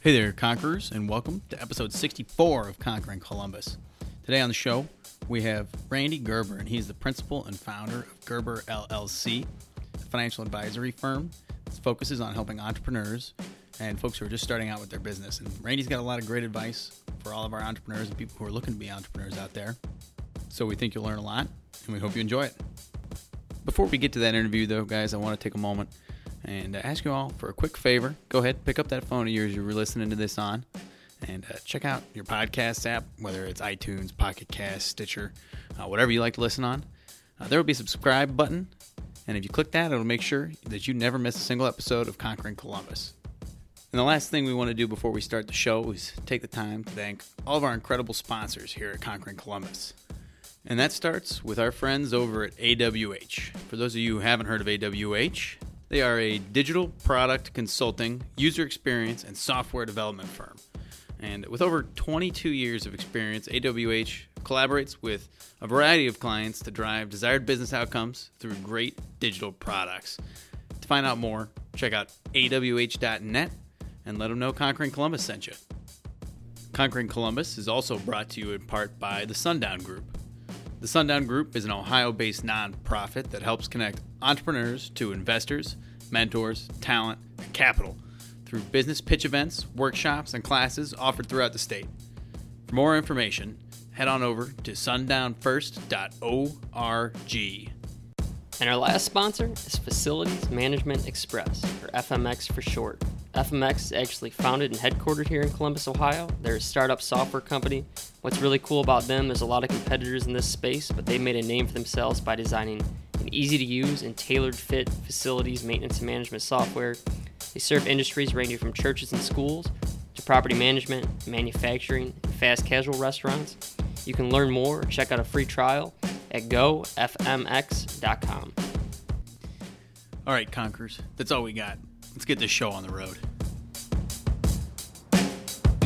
Hey there, Conquerors, and welcome to episode 64 of Conquering Columbus. Today on the show, we have Randy Gerber, and he's the principal and founder of Gerber LLC, a financial advisory firm that focuses on helping entrepreneurs and folks who are just starting out with their business. And Randy's got a lot of great advice for all of our entrepreneurs and people who are looking to be entrepreneurs out there. So we think you'll learn a lot, and we hope you enjoy it. Before we get to that interview, though, guys, I want to take a moment and uh, ask you all for a quick favor. Go ahead, pick up that phone of yours you were listening to this on, and uh, check out your podcast app, whether it's iTunes, Pocket Cast, Stitcher, uh, whatever you like to listen on. Uh, there will be a subscribe button, and if you click that, it'll make sure that you never miss a single episode of Conquering Columbus. And the last thing we want to do before we start the show is take the time to thank all of our incredible sponsors here at Conquering Columbus. And that starts with our friends over at AWH. For those of you who haven't heard of AWH, they are a digital product consulting, user experience, and software development firm. And with over 22 years of experience, AWH collaborates with a variety of clients to drive desired business outcomes through great digital products. To find out more, check out awh.net and let them know Conquering Columbus sent you. Conquering Columbus is also brought to you in part by the Sundown Group. The Sundown Group is an Ohio based nonprofit that helps connect entrepreneurs to investors, mentors, talent, and capital through business pitch events, workshops, and classes offered throughout the state. For more information, head on over to sundownfirst.org. And our last sponsor is Facilities Management Express, or FMX for short. FMX is actually founded and headquartered here in Columbus, Ohio. They're a startup software company. What's really cool about them, there's a lot of competitors in this space, but they made a name for themselves by designing an easy to use and tailored fit facilities maintenance and management software. They serve industries ranging from churches and schools to property management, manufacturing, and fast casual restaurants. You can learn more or check out a free trial at gofmx.com. All right, Conquerors, that's all we got. Let's get this show on the road.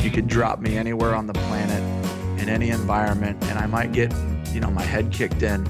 You could drop me anywhere on the planet in any environment, and I might get, you know, my head kicked in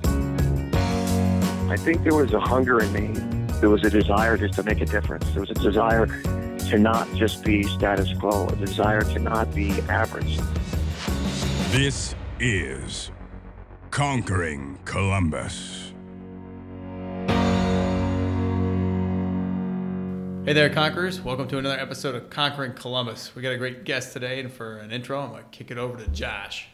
I think there was a hunger in me. There was a desire just to make a difference. There was a desire to not just be status quo, a desire to not be average. This is Conquering Columbus. Hey there, Conquerors. Welcome to another episode of Conquering Columbus. We got a great guest today, and for an intro, I'm going to kick it over to Josh.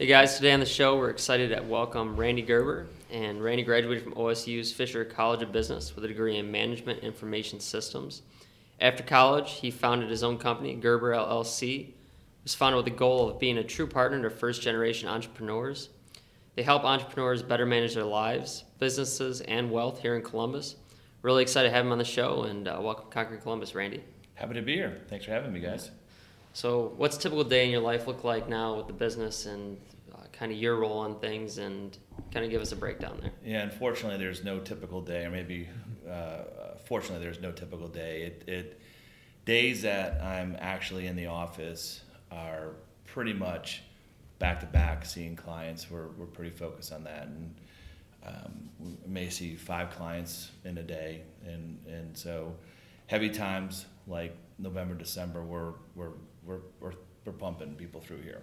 Hey guys, today on the show we're excited to welcome Randy Gerber. And Randy graduated from OSU's Fisher College of Business with a degree in Management Information Systems. After college, he founded his own company, Gerber LLC. It was founded with the goal of being a true partner to first generation entrepreneurs. They help entrepreneurs better manage their lives, businesses, and wealth here in Columbus. Really excited to have him on the show and uh, welcome Conquering Columbus, Randy. Happy to be here. Thanks for having me, guys. So, what's a typical day in your life look like now with the business and kind of your role on things and kind of give us a breakdown there? Yeah, unfortunately, there's no typical day, or maybe uh, fortunately, there's no typical day. It, it days that I'm actually in the office are pretty much back to back seeing clients. We're, we're pretty focused on that. And um, we may see five clients in a day. And, and so heavy times like November, December, we're, we're, we're, we're, we're pumping people through here.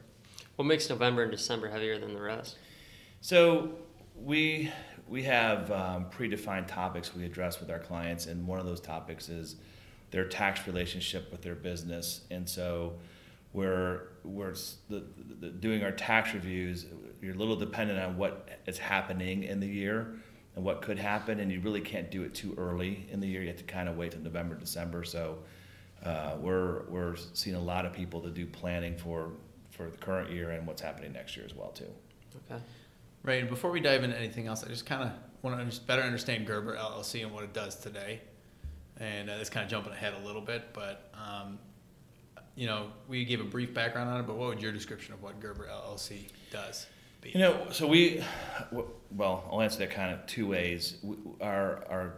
What makes November and December heavier than the rest? So we we have um, predefined topics we address with our clients, and one of those topics is their tax relationship with their business. And so we're we're the, the, doing our tax reviews. You're a little dependent on what is happening in the year and what could happen, and you really can't do it too early in the year. You have to kind of wait till November, December. So uh, we're we're seeing a lot of people to do planning for for the current year and what's happening next year as well too. Okay. Right, and before we dive into anything else, I just kind of want to just better understand Gerber LLC and what it does today. And uh, it's kind of jumping ahead a little bit, but um, you know, we gave a brief background on it, but what would your description of what Gerber LLC does be? You know, so we, well, I'll answer that kind of two ways. Our, our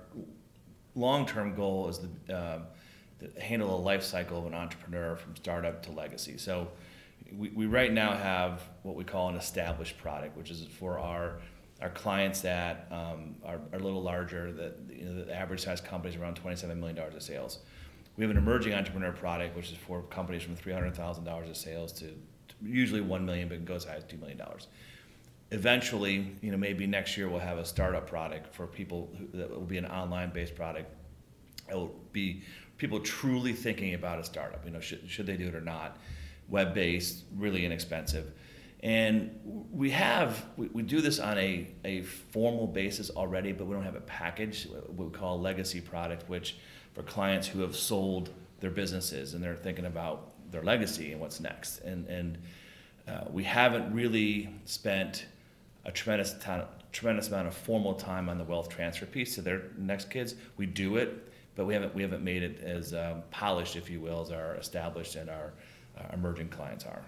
long-term goal is the, um, to handle the life cycle of an entrepreneur from startup to legacy. So we, we right now have what we call an established product, which is for our, our clients that um, are, are a little larger, that, you know, the average size company is around $27 million of sales. We have an emerging entrepreneur product, which is for companies from $300,000 of sales to, to usually 1 million, but it goes high as $2 million eventually, you know, maybe next year we'll have a startup product for people who, that will be an online-based product. It will be people truly thinking about a startup. You know, should, should they do it or not? Web-based, really inexpensive, and we have we, we do this on a, a formal basis already, but we don't have a package what we call a legacy product, which for clients who have sold their businesses and they're thinking about their legacy and what's next, and and uh, we haven't really spent a tremendous ton, tremendous amount of formal time on the wealth transfer piece to their next kids. We do it, but we haven't we haven't made it as um, polished, if you will, as our established and our uh, emerging clients are.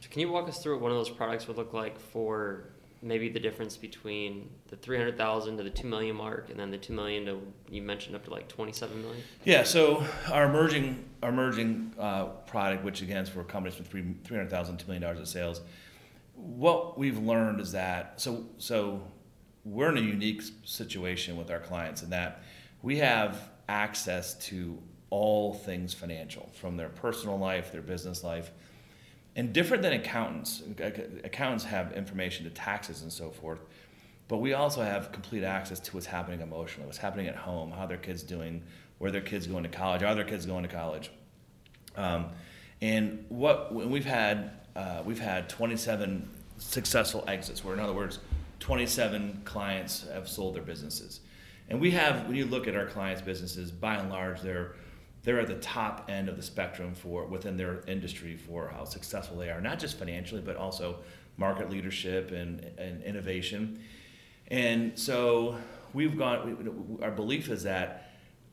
So can you walk us through what one of those products would look like for maybe the difference between the 300,000 to the 2 million mark and then the 2 million to you mentioned up to like 27 million? Yeah, so our emerging our emerging uh, product, which again is for companies with three three hundred thousand, two million dollars of sales, what we've learned is that so so we're in a unique situation with our clients in that we have access to all things financial from their personal life, their business life. And different than accountants, accountants have information to taxes and so forth, but we also have complete access to what's happening emotionally, what's happening at home, how their kids doing, where their kids going to college, are their kids going to college, um, and what we've had uh, we've had 27 successful exits, where in other words, 27 clients have sold their businesses, and we have when you look at our clients' businesses, by and large, they're they're at the top end of the spectrum for within their industry for how successful they are, not just financially, but also market leadership and, and innovation. And so we've gone. We, our belief is that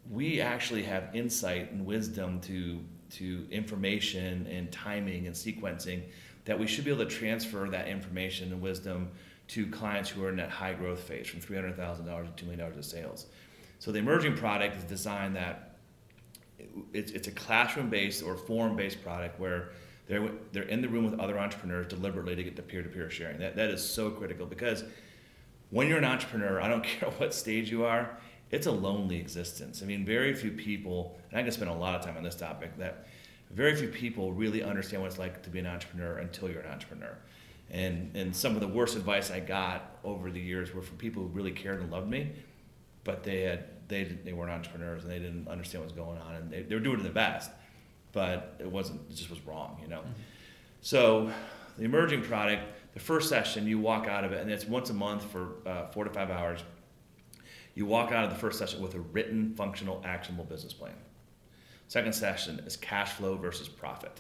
we actually have insight and wisdom to to information and timing and sequencing that we should be able to transfer that information and wisdom to clients who are in that high growth phase from $300,000 to $2 million of sales. So the emerging product is designed that it's, it's a classroom based or forum based product where they're, they're in the room with other entrepreneurs deliberately to get the peer to peer sharing. That, that is so critical because when you're an entrepreneur, I don't care what stage you are, it's a lonely existence. I mean, very few people, and I can spend a lot of time on this topic, that very few people really understand what it's like to be an entrepreneur until you're an entrepreneur. And, and some of the worst advice I got over the years were from people who really cared and loved me, but they had they, they weren't entrepreneurs and they didn't understand what was going on and they, they were doing the best, but it wasn't it just was wrong, you know. Mm-hmm. So the emerging product, the first session you walk out of it and it's once a month for uh, four to five hours you walk out of the first session with a written, functional, actionable business plan. Second session is cash flow versus profit.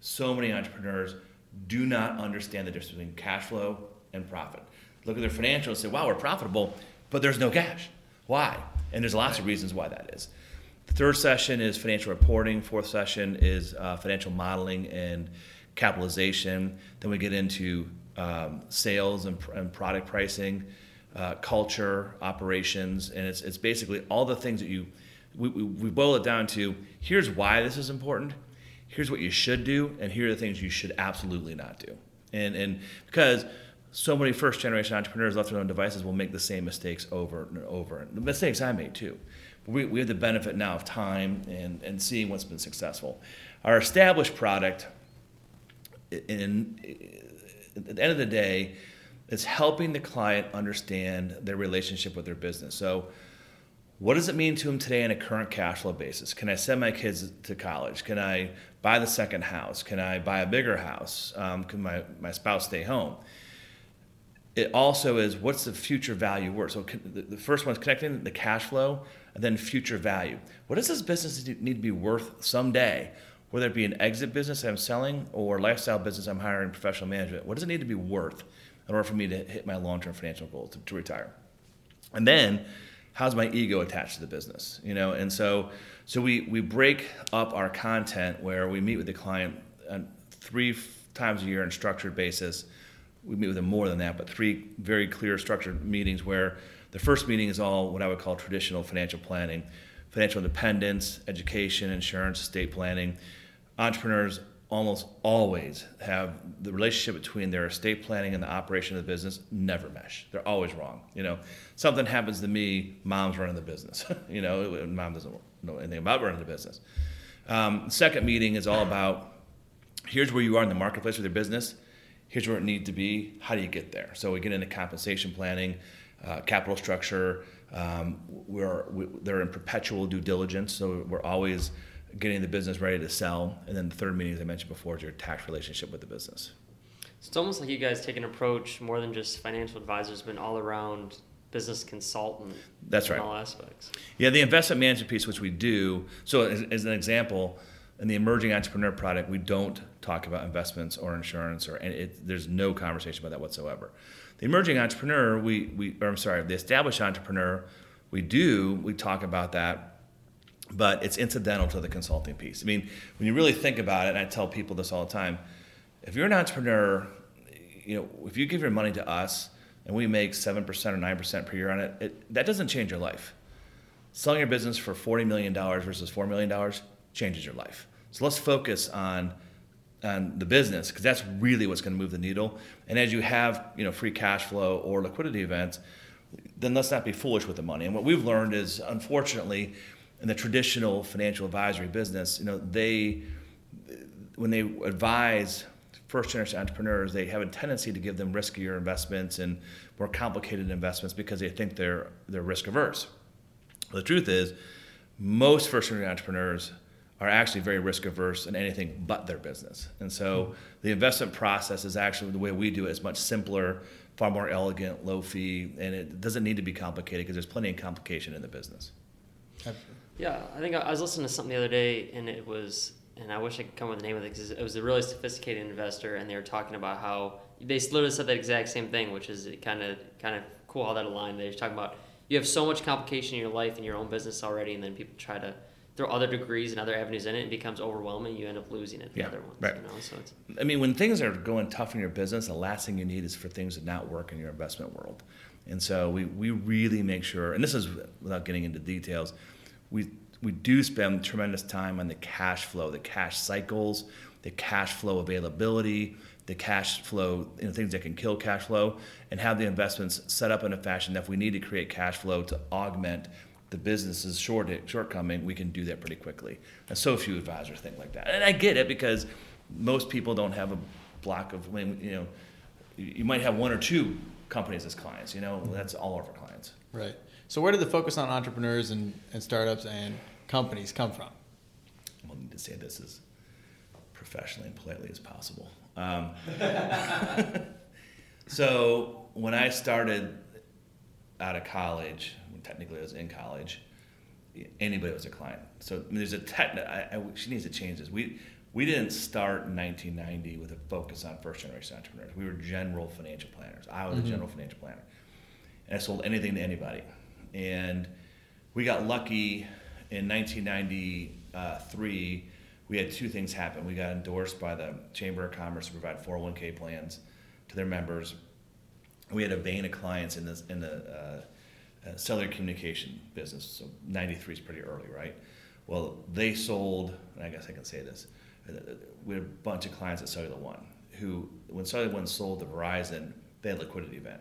So many entrepreneurs do not understand the difference between cash flow and profit. Look at their financials and say, wow, we're profitable, but there's no cash. Why? And there's lots of reasons why that is. The third session is financial reporting. Fourth session is uh, financial modeling and capitalization. Then we get into um, sales and, and product pricing uh, culture, operations, and it's, it's basically all the things that you, we, we, we boil it down to here's why this is important, here's what you should do, and here are the things you should absolutely not do. And, and because so many first generation entrepreneurs left their own devices will make the same mistakes over and over. And the mistakes I made too. But we, we have the benefit now of time and, and seeing what's been successful. Our established product, in, in, at the end of the day, is helping the client understand their relationship with their business. So, what does it mean to them today on a current cash flow basis? Can I send my kids to college? Can I buy the second house? Can I buy a bigger house? Um, can my, my spouse stay home? It also is what's the future value worth? So, the first one is connecting the cash flow and then future value. What does this business need to be worth someday? Whether it be an exit business I'm selling or lifestyle business I'm hiring professional management, what does it need to be worth? in order for me to hit my long-term financial goals to, to retire. And then, how's my ego attached to the business? You know, and so So we, we break up our content where we meet with the client on three times a year on a structured basis. We meet with them more than that, but three very clear structured meetings where the first meeting is all what I would call traditional financial planning, financial independence, education, insurance, estate planning. Entrepreneurs almost always have the relationship between their estate planning and the operation of the business never mesh. They're always wrong. You know, something happens to me, mom's running the business. you know, mom doesn't know anything about running the business. Um, second meeting is all about here's where you are in the marketplace with your business. Here's where it needs to be. How do you get there? So we get into compensation planning, uh, capital structure. Um, we're we, they're in perpetual due diligence, so we're always getting the business ready to sell. And then the third meeting, as I mentioned before, is your tax relationship with the business. It's almost like you guys take an approach more than just financial advisors, but all around business consultant. That's right. All aspects. Yeah, the investment management piece, which we do. So, as, as, an example, in the emerging entrepreneur product, we don't talk about investments or insurance, or it, there's no conversation about that whatsoever. The emerging entrepreneur, we, we, or I'm sorry, the established entrepreneur, we do. We talk about that but it's incidental to the consulting piece. I mean, when you really think about it, and I tell people this all the time, if you're an entrepreneur, you know, if you give your money to us and we make seven percent or nine percent per year on it, it, that doesn't change your life. Selling your business for forty million dollars versus four million dollars changes your life. So let's focus on on the business because that's really what's going to move the needle. And as you have, you know, free cash flow or liquidity events, then let's not be foolish with the money. And what we've learned is, unfortunately, in the traditional financial advisory business, you know, they when they advise first generation entrepreneurs, they have a tendency to give them riskier investments and more complicated investments because they think they're they're risk averse. the truth is, most first generation entrepreneurs are actually very risk averse in anything but their business. And so the investment process is actually the way we do it is much simpler, far more elegant, low fee, and it doesn't need to be complicated because there's plenty of complication in the business. Absolutely. Yeah, I think I was listening to something the other day, and it was, and I wish I could come up with the name of it because it was a really sophisticated investor, and they were talking about how they literally said that exact same thing, which is kind of kind of cool how that aligned. They were talking about you have so much complication in your life and your own business already, and then people try to throw other degrees and other avenues in it, it becomes overwhelming. You end up losing it. The yeah, other ones, right. You know? so it's, I mean, when things are going tough in your business, the last thing you need is for things to not work in your investment world. And so we, we really make sure, and this is without getting into details, we we do spend tremendous time on the cash flow, the cash cycles, the cash flow availability, the cash flow, you know, things that can kill cash flow, and have the investments set up in a fashion that if we need to create cash flow to augment the business's short, shortcoming, we can do that pretty quickly. And so few advisors think like that. And I get it because most people don't have a block of, you know, you might have one or two companies as clients, you know, that's all of our clients. Right. So where did the focus on entrepreneurs and, and startups and companies come from? I'll need to say this as professionally and politely as possible. Um, so when I started out of college, technically I was in college, anybody was a client. So I mean, there's a tech. I, I, she needs to change this. We we didn't start in 1990 with a focus on first generation entrepreneurs. We were general financial planners. I was mm-hmm. a general financial planner, and I sold anything to anybody. And we got lucky in 1993. We had two things happen. We got endorsed by the Chamber of Commerce to provide 401k plans to their members. We had a vein of clients in, this, in the uh, uh, cellular communication business. So 93 is pretty early, right? Well, they sold, and I guess I can say this, uh, we had a bunch of clients at Cellular One who, when Cellular One sold to Verizon, they had a liquidity event.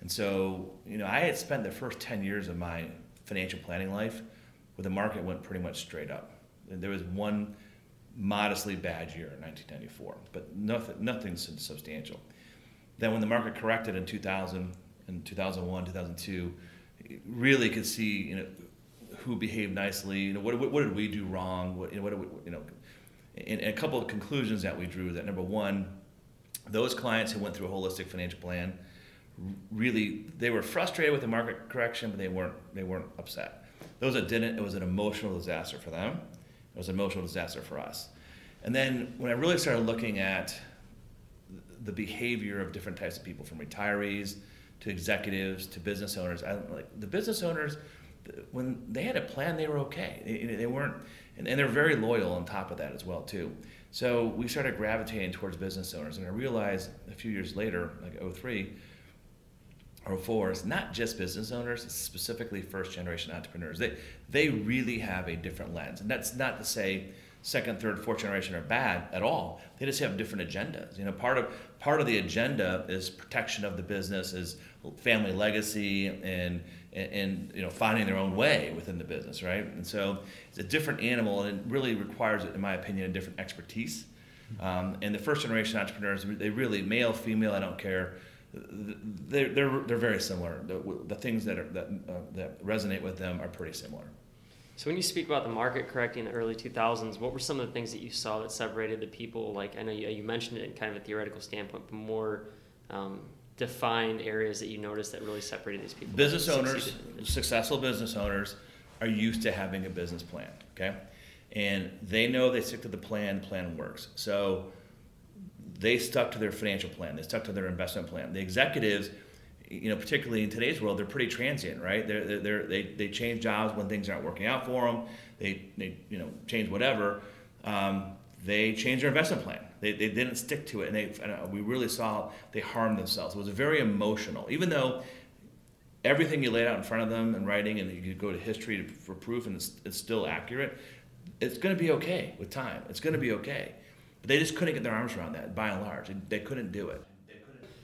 And so, you know, I had spent the first 10 years of my financial planning life where the market went pretty much straight up. And there was one modestly bad year in 1994, but nothing, nothing substantial. Then when the market corrected in 2000, in 2001, 2002, really could see, you know, who behaved nicely, you know, what, what, what did we do wrong, what, you know, what we, you know, and, and a couple of conclusions that we drew that number one, those clients who went through a holistic financial plan really they were frustrated with the market correction, but they weren't they weren't upset. Those that didn't, it was an emotional disaster for them. It was an emotional disaster for us. And then when I really started looking at the behavior of different types of people, from retirees to executives to business owners, I, like the business owners, when they had a plan, they were okay. They, they weren't, and, and they're very loyal on top of that as well too. So we started gravitating towards business owners, and I realized a few years later, like 03 or 04, it's not just business owners; it's specifically first generation entrepreneurs. They they really have a different lens, and that's not to say second, third, fourth generation are bad at all. They just have different agendas. You know, part of part of the agenda is protection of the business, is family legacy, and and, you know finding their own way within the business, right? And so it's a different animal, and it really requires, in my opinion, a different expertise. Um, and the first generation entrepreneurs, they really male, female, I don't care. They're, they're, they're very similar. The, the things that, are, that, uh, that resonate with them are pretty similar. So when you speak about the market correcting in the early 2000s, what were some of the things that you saw that separated the people? Like I know you, you mentioned it in kind of a theoretical standpoint, but more um, defined areas that you noticed that really separated these people. Business owners, successful business owners, are used to having a business plan. Okay, and they know they stick to the plan. The plan works. So they stuck to their financial plan. They stuck to their investment plan. The executives you know, particularly in today's world, they're pretty transient, right? They're, they're, they they change jobs when things aren't working out for them. They, they you know, change whatever. Um, they change their investment plan. They, they didn't stick to it, and they and uh, we really saw they harmed themselves. It was very emotional, even though everything you laid out in front of them in writing, and you go to history to, for proof, and it's, it's still accurate. It's going to be okay with time. It's going to be okay, but they just couldn't get their arms around that. By and large, they couldn't do it.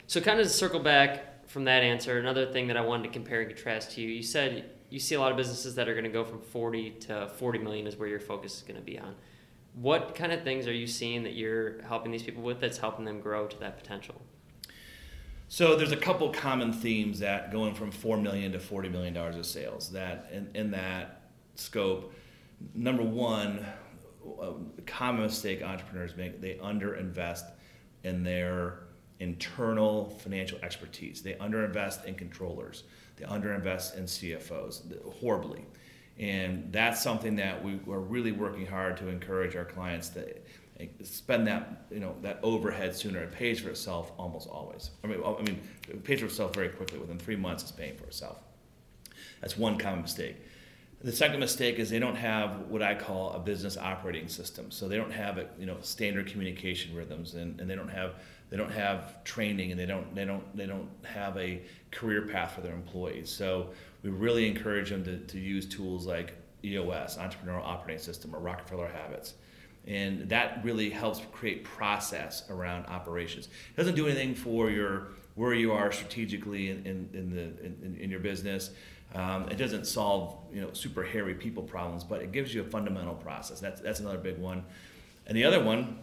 So, kind of to circle back from that answer, another thing that I wanted to compare and contrast to you, you said you see a lot of businesses that are going to go from 40 to 40 million is where your focus is going to be on. What kind of things are you seeing that you're helping these people with that's helping them grow to that potential? So there's a couple common themes that going from four million to forty million dollars of sales. That in, in that scope, number one, a common mistake entrepreneurs make they underinvest in their internal financial expertise. They underinvest in controllers. They underinvest in CFOs horribly. And that's something that we are really working hard to encourage our clients to eh, spend that you know that overhead sooner. It pays for itself almost always. I mean, I mean, it pays for itself very quickly. Within three months, it's paying for itself. That's one common mistake. The second mistake is they don't have what I call a business operating system. So they don't have you know standard communication rhythms, and, and they don't have they don't have training and they don't they don't they don't have a career path for their employees. So we really encourage them to, to use tools like EOS, Entrepreneurial Operating System, or Rockefeller Habits. And that really helps create process around operations. It doesn't do anything for your where you are strategically in, in, in the in, in, your business. Um, it doesn't solve you know super hairy people problems, but it gives you a fundamental process. That's that's another big one. And the other one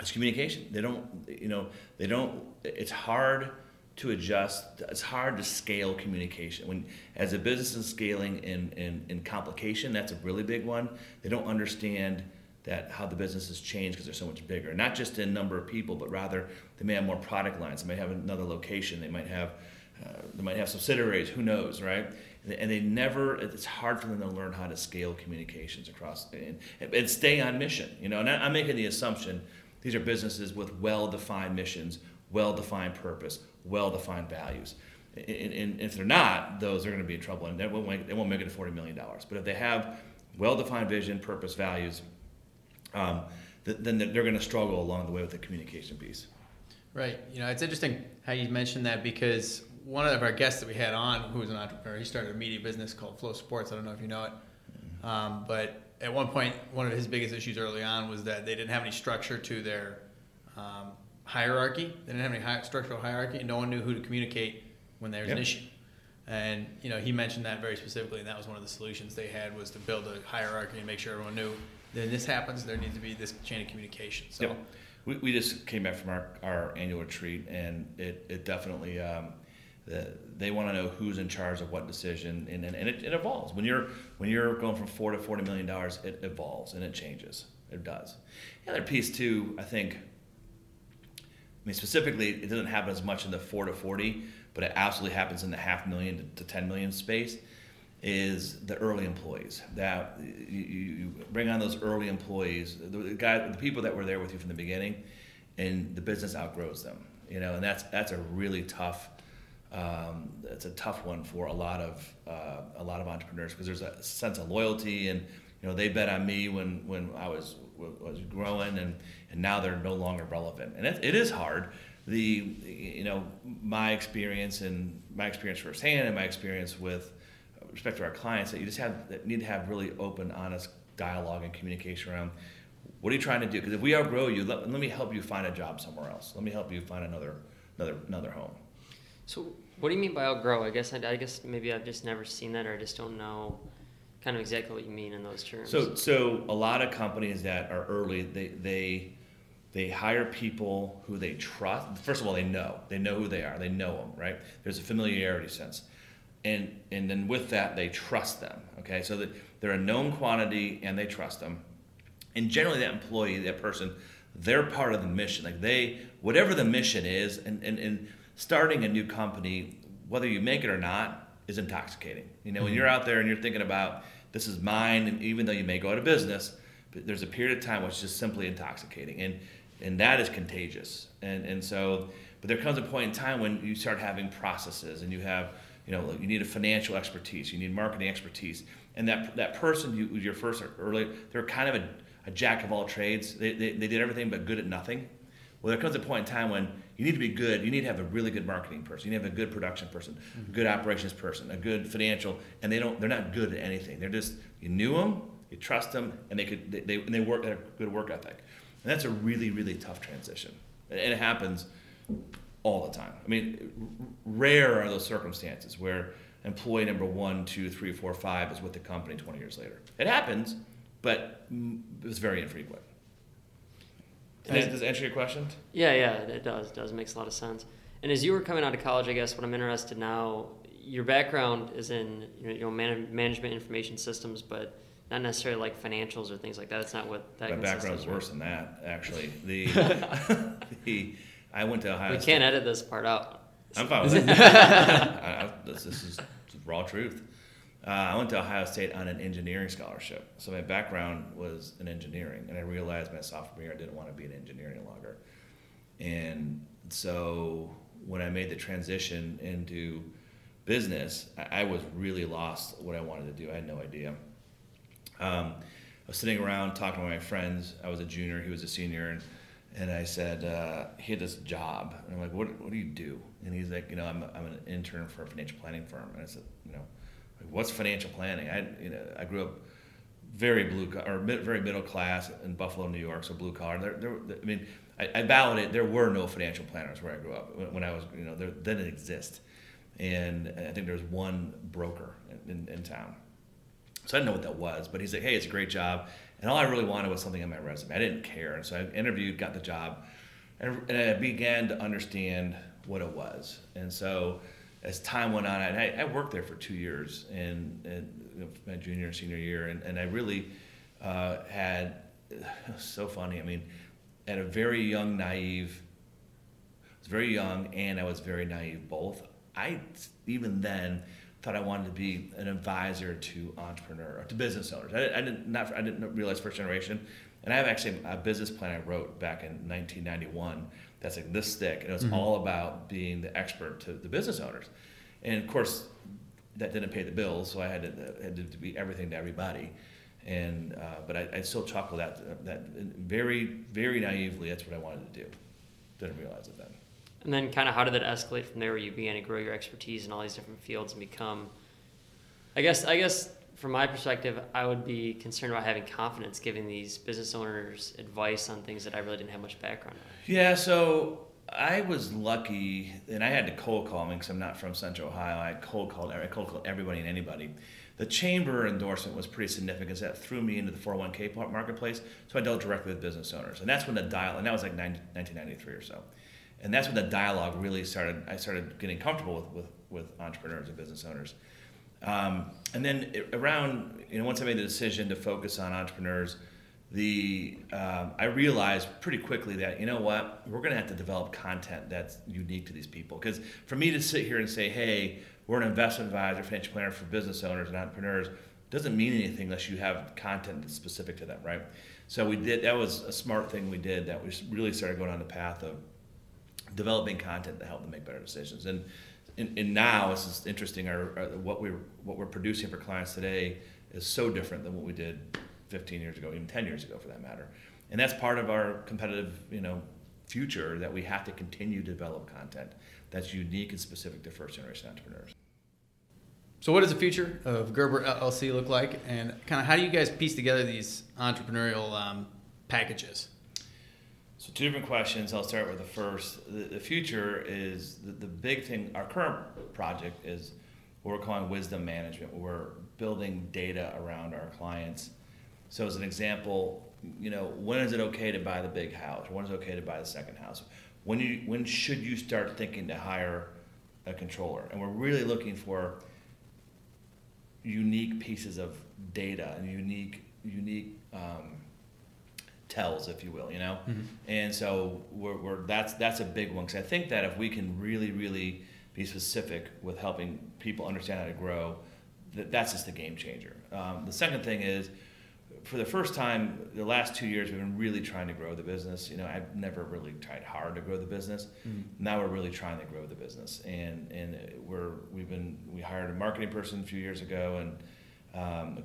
is communication. They don't, you know, they don't. It's hard to adjust. It's hard to scale communication. When as a business is scaling in, in, in complication, that's a really big one. They don't understand that how the business has changed because they're so much bigger. Not just in number of people, but rather they may have more product lines. They may have another location. They might have uh, they might have subsidiaries. Who knows, right? And they never. It's hard for them to learn how to scale communications across and, and stay on mission. You know, and I'm making the assumption these are businesses with well defined missions, well defined purpose, well defined values. And, and, if they're not, those are going to be in trouble and they won't make, they won't make it to $40 million. But if they have well defined vision, purpose, values, um, th- then they're going to struggle along the way with the communication piece. Right. You know, it's interesting how you mentioned that because one of our guests that we had on, who was an entrepreneur, he started a media business called FloSports. I don't know if you know it, um, but at one point, one of his biggest issues early on was that they didn't have any structure to their um, hierarchy. They didn't have any hi- structural hierarchy, and no one knew who to communicate when there was yep. an issue. And you know, he mentioned that very specifically, and that was one of the solutions they had was to build a hierarchy and make sure everyone knew Then this happens, there needs to be this chain of communication. So. Yep. We, we just came back from our, our annual retreat, and it, it definitely um, they want to know who's in charge of what decision, and, and, and it, it, evolves. When you're when you're going from four to forty million dollars, it evolves and it changes. It does. The other piece too, I think. I mean, specifically, it doesn't happen as much in the four to forty, but it absolutely happens in the half million to, ten million space. Is the early employees that you, you bring on those early employees, the, the guy, the people that were there with you from the beginning, and the business outgrows them. You know, and that's that's a really tough um, it's a tough one for a lot of uh, a lot of entrepreneurs because there's a sense of loyalty and you know they bet on me when when I was was growing and and now they're no longer relevant. And it, it is hard. The you know my experience and my experience firsthand and my experience with respect to our clients that you just have that need to have really open honest dialogue and communication around what are you trying to do? Because if we outgrow you let, let me help you find a job somewhere else. Let me help you find another another another home So, what do you mean by outgrow? I guess I, I guess maybe I've just never seen that, or I just don't know kind of exactly what you mean in those terms. So, so a lot of companies that are early, they they they hire people who they trust. First of all, they know they know who they are. They know them, right? There's a familiarity sense, and and then with that, they trust them. Okay, so that they're a known quantity and they trust them, and generally that employee, that person, they're part of the mission. Like they, whatever the mission is, and and, and starting a new company, whether you make it or not, is intoxicating. You know, when mm-hmm. you're out there and you're thinking about this is mine, and even though you may go out of business, but there's a period of time which is just simply intoxicating, and and that is contagious. And and so, but there comes a point in time when you start having processes, and you have you know you need a financial expertise, you need marketing expertise, and that that person you your first early, they're kind of a, a jack of all trades. They, they they did everything but good at nothing. Well, there comes a point in time when you need to be good. You need to have a really good marketing person. You need to have a good production person, a good operations person, a good financial, and they don't. They're not good at anything. They're just you knew them, you trust them, and they could they, they and they work at a good work ethic. And that's a really really tough transition, and it happens all the time. I mean, rare are those circumstances where employee number one, two, three, four, five is with the company 20 years later. It happens, but it's very infrequent. Does that, does that answer your question? Yeah, yeah, it does. It does makes a lot of sense. And as you were coming out of college, I guess what I'm interested now, your background is in you know, you know man- management information systems, but not necessarily like financials or things like that. That's not what that. My consists background's of, right? worse than that, actually. The, the I went to Ohio. We State. can't edit this part out. I'm fine with it. I, I, this, this is raw truth. Uh, I went to Ohio State on an engineering scholarship. So my background was in engineering, and I realized my sophomore year I didn't want to be an engineer any longer. And so when I made the transition into business, I, I was really lost what I wanted to do. I had no idea. Um, I was sitting around talking to my friends. I was a junior, he was a senior, and and I said uh, he had this job, and I'm like, what What do you do? And he's like, you know, I'm I'm an intern for a financial planning firm, and I said, you know, what's financial planning? I you know I grew up very blue or mid, very middle class in Buffalo, New York, so blue collar. There, there, I mean, I, I validate there were no financial planners where I grew up when, when I was, you know, there didn't exist, and I think there was one broker in, in, in town. So I didn't know what that was, but he's like, hey, it's a great job. And all I really wanted was something on my resume. I didn't care. And so I interviewed, got the job, and, and I began to understand what it was. And so as time went on, I, I worked there for two years in, in my junior and senior year, and, and I really uh, had, so funny. I mean, at a very young, naive, I was very young and I was very naive both. I, even then, thought I wanted to be an advisor to entrepreneur, to business owners. I, I didn't not I didn't realize first generation, and I have actually a business plan I wrote back in 1991 that's like this thick, and it was Mhm. all about being the expert to the business owners, and of course that didn't pay the bills, so I had to had to be everything to everybody, and uh, but I, I still chuckle that that very very naively that's what I wanted to do. Didn't realize it then. And then, kind of, how did that escalate from there, where you began to grow your expertise in all these different fields and become? I guess, I guess, from my perspective, I would be concerned about having confidence giving these business owners advice on things that I really didn't have much background on. Yeah, so I was lucky, and I had to cold call me because I'm not from Central Ohio. I cold called, I cold called everybody and anybody. The chamber endorsement was pretty significant. That threw me into the 401k marketplace. So I dealt directly with business owners, and that's when the dial, and that was like 90, 1993 or so, and that's when the dialogue really started. I started getting comfortable with with, with entrepreneurs and business owners. Um, and then around, you know, once I made the decision to focus on entrepreneurs, the um, I realized pretty quickly that you know what? We're going to have to develop content that's unique to these people. Because for me to sit here and say hey we're an investment advisor financial planner for business owners and entrepreneurs doesn't mean anything unless you have content that's specific to them right? So we did that was a smart thing we did that we really started going on the path of developing content to help them make better decisions. And and, and now this is interesting. Our, our what we what we're producing for clients today is so different than what we did 15 years ago, even 10 years ago, for that matter. And that's part of our competitive, you know, future that we have to continue to develop content that's unique and specific to first generation entrepreneurs. So, what does the future of Gerber LLC look like, and kind of how do you guys piece together these entrepreneurial um, packages? So, two different questions. I'll start with the first. The, the future is the, the big thing. Our current project is what we're calling wisdom management. We're building data around our clients. So, as an example, you know, when is it okay to buy the big house? When is it okay to buy the second house? When you when should you start thinking to hire a controller? And we're really looking for unique pieces of data and unique unique um, tells, if you will, you know. Mm-hmm. And so we're, we're, that's that's a big one because I think that if we can really really be specific with helping people understand how to grow, that that's just a game changer. Um, the second thing is. For the first time, the last two years, we've been really trying to grow the business. You know, I've never really tried hard to grow the business. Mm-hmm. Now we're really trying to grow the business, and and we're we've been we hired a marketing person a few years ago, and um,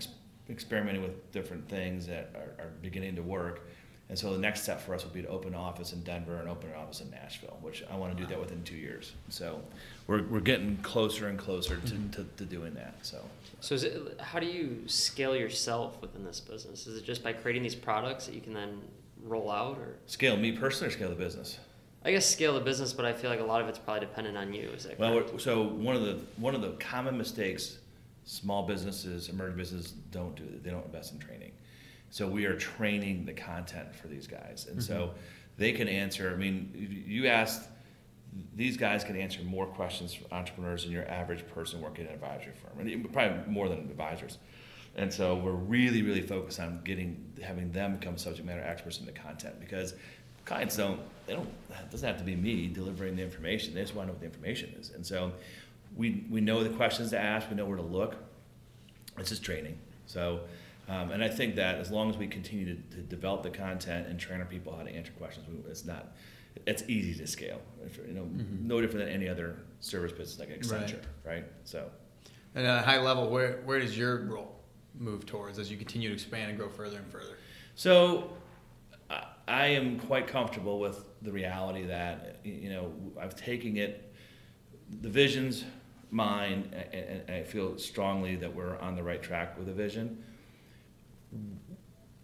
experimenting with different things that are, are beginning to work and so the next step for us will be to open an office in Denver and open an office in Nashville, which I want to do that within two years. So we're, we're getting closer and closer to, mm-hmm. to, to, doing that. So, so it, how do you scale yourself within this business? Is it just by creating these products that you can then roll out, or scale me personally, or scale the business? I guess scale the business, but I feel like a lot of it's probably dependent on you. Is that well? So one of the one of the common mistakes small businesses, emerging businesses don't do. They don't invest in training. So we are training the content for these guys, and mm-hmm. so they can answer. I mean, you asked these guys can answer more questions for entrepreneurs than your average person working in an advisory firm, and probably more than advisors. And so we're really, really focused on getting having them become subject matter experts in the content because clients don't they don't it doesn't have to be me delivering the information. They just want to know what the information is. And so we we know the questions to ask, we know where to look. It's just training. So um, and I think that as long as we continue to, to, develop the content and train our people how to answer questions, it's not, it's easy to scale. You know, mm-hmm. no different than any other service business like Accenture, right? right? So, and at a high level, where where does your role move towards as you continue to expand and grow further and further? So, I am quite comfortable with the reality that you know I've taken it, the vision's mine, and I feel strongly that we're on the right track with the vision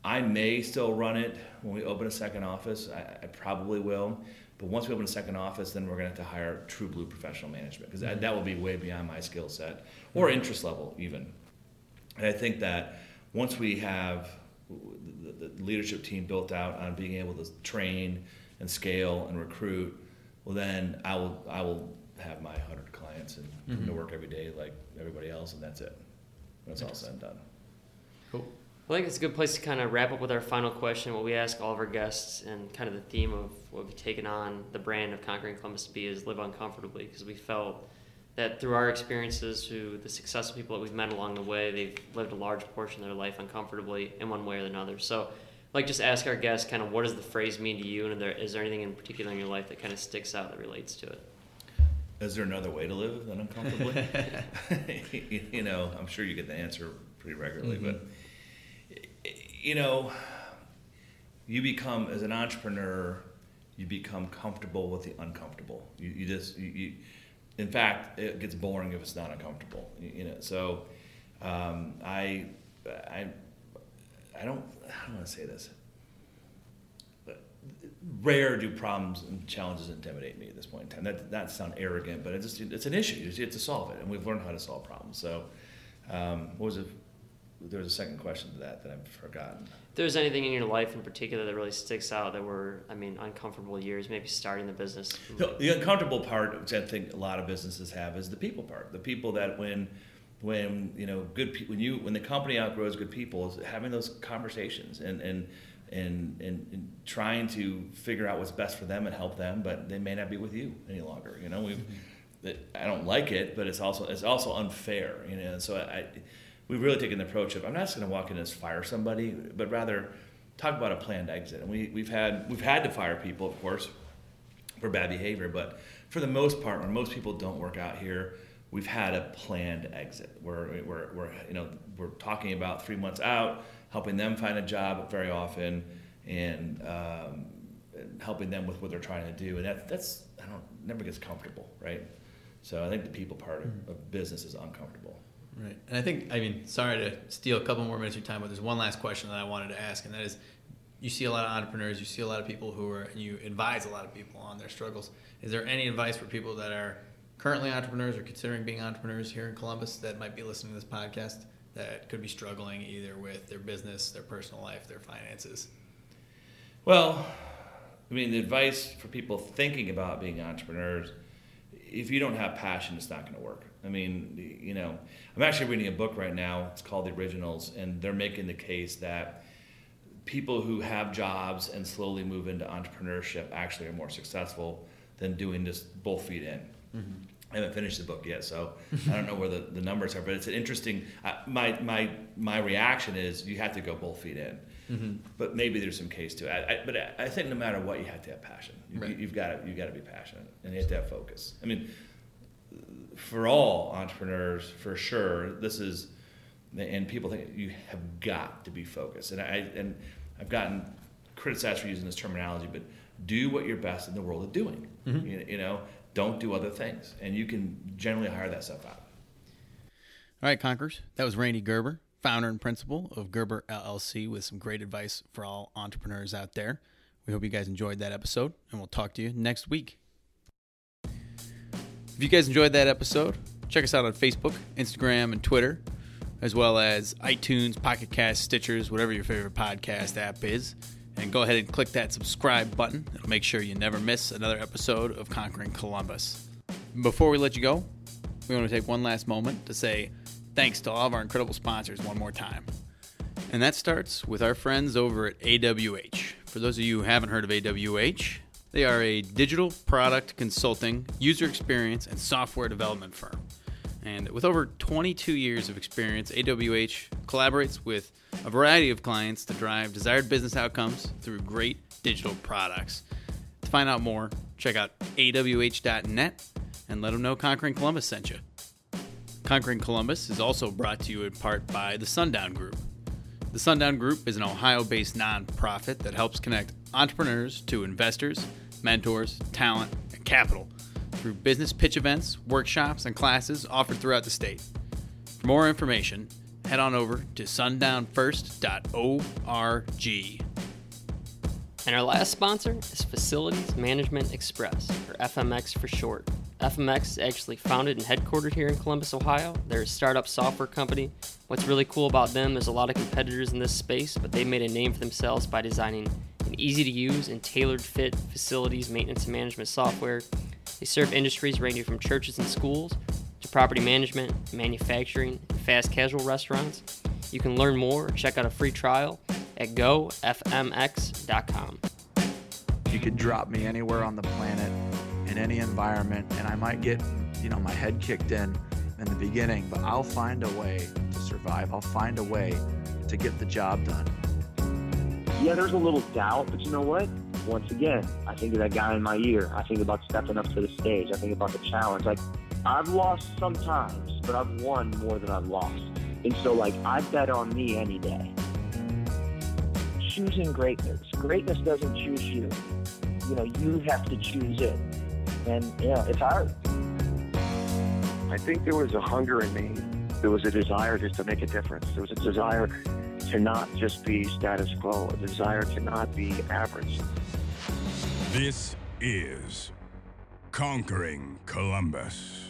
I may still run it when we open a second office. I, I, probably will. But once we open a second office, then we're going to have to hire true blue professional management because that, that will be way beyond my skill set or mm-hmm. interest level, even. And I think that once we have the, the, leadership team built out on being able to train and scale and recruit, well, then I will, I will have my 100 clients and mm-hmm. come to work every day like everybody else, and that's it. That's all said and done. Cool. I think it's a good place to kind of wrap up with our final question. What we ask all of our guests, and kind of the theme of what we've taken on the brand of Conquering Columbus to be is live uncomfortably, because we felt that through our experiences, through the successful people that we've met along the way, they've lived a large portion of their life uncomfortably in one way or another. So, like, just ask our guests, kind of, what does the phrase mean to you, and is there, is there anything in particular in your life that kind of sticks out that relates to it? Is there another way to live than uncomfortably? you know, I'm sure you get the answer pretty regularly, mm-hmm. but you know, you become as an entrepreneur, you become comfortable with the uncomfortable. You, you just you, you, in fact, it gets boring if it's not uncomfortable. You, you know, so um, I I I don't I don't want to say this. Rare do problems and challenges intimidate me at this point in time. That that sound arrogant, but it's just it's an issue. You have to solve it, and we've learned how to solve problems. So, um, what was it? there was a second question to that that I've forgotten. If there's anything in your life in particular that really sticks out that were, I mean, uncomfortable years, maybe starting the business. The, the uncomfortable part, which I think a lot of businesses have, is the people part. The people that when, when you know, good people, when you when the company outgrows good people, is having those conversations and and. And, and, and trying to figure out what's best for them and help them, but they may not be with you any longer. You know, we mm-hmm. I don't like it, but it's also it's also unfair. You know, so I we've really taken the approach of I'm not just going to walk in and fire somebody, but rather talk about a planned exit. And we, we've had we've had to fire people, of course, for bad behavior. But for the most part, when most people don't work out here, we've had a planned exit. We're, we're, we're you know we're talking about three months out, helping them find a job very often, and um, helping them with what they're trying to do. And that, that's I don't never gets comfortable, right? So I think the people part of, of business is uncomfortable. Right. And I think, I mean, sorry to steal a couple more minutes of your time, but there's one last question that I wanted to ask, and that is you see a lot of entrepreneurs, you see a lot of people who are, and you advise a lot of people on their struggles. Is there any advice for people that are currently entrepreneurs or considering being entrepreneurs here in Columbus that might be listening to this podcast that could be struggling either with their business, their personal life, their finances? Well, I mean, the advice for people thinking about being entrepreneurs if you don't have passion, it's not going to work. I mean, you know, I'm actually reading a book right now. It's called The Originals, and they're making the case that people who have jobs and slowly move into entrepreneurship actually are more successful than doing this both feet in. Mm-hmm. I haven't finished the book yet, so I don't know where the, the numbers are, but it's an interesting. Uh, my my my reaction is you have to go both feet in, mm-hmm. but maybe there's some case to it. I, I, but I, think no matter what, you have to have passion. You, right. You've got to you got to be passionate, and you have to have focus. I mean, for all entrepreneurs, for sure, this is, and people think you have got to be focused, and I and I've gotten criticized for using this terminology, but do what you're best in the world of doing. Mm-hmm. You, you know, don't do other things, and you can generally hire that stuff out. All right, Conquerors. That was Randy Gerber, founder and principal of Gerber LLC, with some great advice for all entrepreneurs out there. We hope you guys enjoyed that episode, and we'll talk to you next week. If you guys enjoyed that episode, check us out on Facebook, Instagram, and Twitter, as well as iTunes, Pocket Cast, Stitchers, whatever your favorite podcast app is. And go ahead and click that subscribe button. It'll make sure you never miss another episode of Conquering Columbus. Before we let you go, we want to take one last moment to say thanks to all of our incredible sponsors one more time. And that starts with our friends over at AWH. For those of you who haven't heard of AWH, they are a digital product consulting, user experience, and software development firm. And with over 22 years of experience, AWH collaborates with a variety of clients to drive desired business outcomes through great digital products. To find out more, check out awh.net and let them know Conquering Columbus sent you. Conquering Columbus is also brought to you in part by the Sundown Group. The Sundown Group is an Ohio based nonprofit that helps connect entrepreneurs to investors, mentors, talent, and capital through business pitch events, workshops, and classes offered throughout the state. For more information, head on over to sundownfirst.org. And our last sponsor is Facilities Management Express, or FMX for short. FMX is actually founded and headquartered here in Columbus, Ohio. They're a startup software company. What's really cool about them, there's a lot of competitors in this space, but they made a name for themselves by designing easy to use and tailored fit facilities maintenance and management software. They serve industries ranging from churches and schools to property management, manufacturing, and fast casual restaurants. You can learn more or check out a free trial at gofmx.com. You could drop me anywhere on the planet in any environment and I might get, you know, my head kicked in in the beginning, but I'll find a way to survive. I'll find a way to get the job done. Yeah, there's a little doubt, but you know what? Once again, I think of that guy in my ear. I think about stepping up to the stage. I think about the challenge. Like, I've lost sometimes, but I've won more than I've lost. And so, like, I bet on me any day. Choosing greatness. Greatness doesn't choose you. You know, you have to choose it. And, know, it's hard. I think there was a hunger in me. There was a desire just to make a difference. There was a desire to not just be status quo, a desire to not be average. This is Conquering Columbus.